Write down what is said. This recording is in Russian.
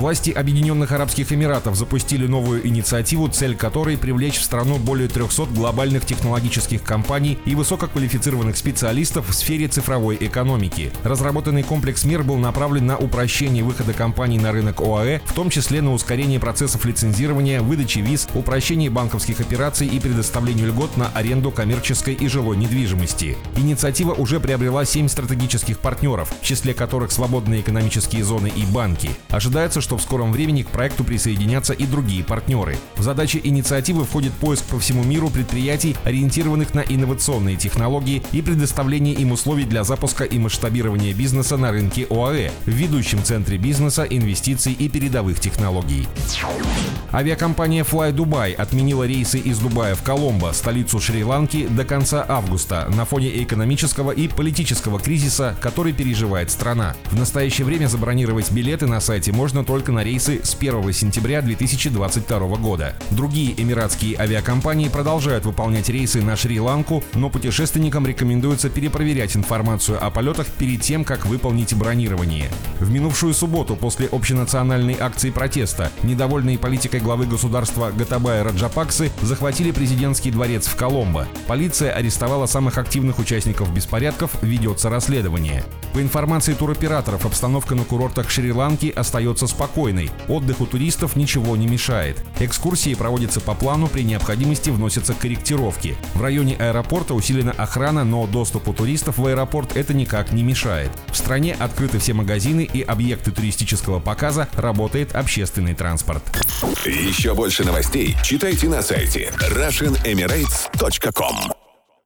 Власти Объединенных Арабских Эмиратов запустили новую инициативу, цель которой привлечь в страну более 300 глобальных технологических компаний и высококвалифицированных специалистов в сфере цифровой экономики. Разработанный комплекс мер был направлен на упрощение выхода компаний на рынок ОАЭ, в том числе на ускорение процессов лицензирования, выдачи виз, упрощение банковских операций и предоставление льгот на аренду коммерческой и жилой недвижимости. Инициатива уже приобрела 7 стратегических партнеров, в числе которых свободные экономические зоны и банки. Ожидается, что что в скором времени к проекту присоединятся и другие партнеры. В задачи инициативы входит поиск по всему миру предприятий, ориентированных на инновационные технологии и предоставление им условий для запуска и масштабирования бизнеса на рынке ОАЭ, в ведущем центре бизнеса, инвестиций и передовых технологий. Авиакомпания Fly Dubai отменила рейсы из Дубая в Коломбо, столицу Шри-Ланки, до конца августа на фоне экономического и политического кризиса, который переживает страна. В настоящее время забронировать билеты на сайте можно только на рейсы с 1 сентября 2022 года. Другие эмиратские авиакомпании продолжают выполнять рейсы на Шри-Ланку, но путешественникам рекомендуется перепроверять информацию о полетах перед тем, как выполнить бронирование. В минувшую субботу после общенациональной акции протеста недовольные политикой главы государства Гатабая Раджапаксы захватили президентский дворец в Коломбо. Полиция арестовала самых активных участников беспорядков, ведется расследование. По информации туроператоров, обстановка на курортах Шри-Ланки остается спокойной. Отдыху туристов ничего не мешает. Экскурсии проводятся по плану, при необходимости вносятся корректировки. В районе аэропорта усилена охрана, но доступу туристов в аэропорт это никак не мешает. В стране открыты все магазины и объекты туристического показа, работает общественный транспорт. Еще больше новостей читайте на сайте RussianEmirates.com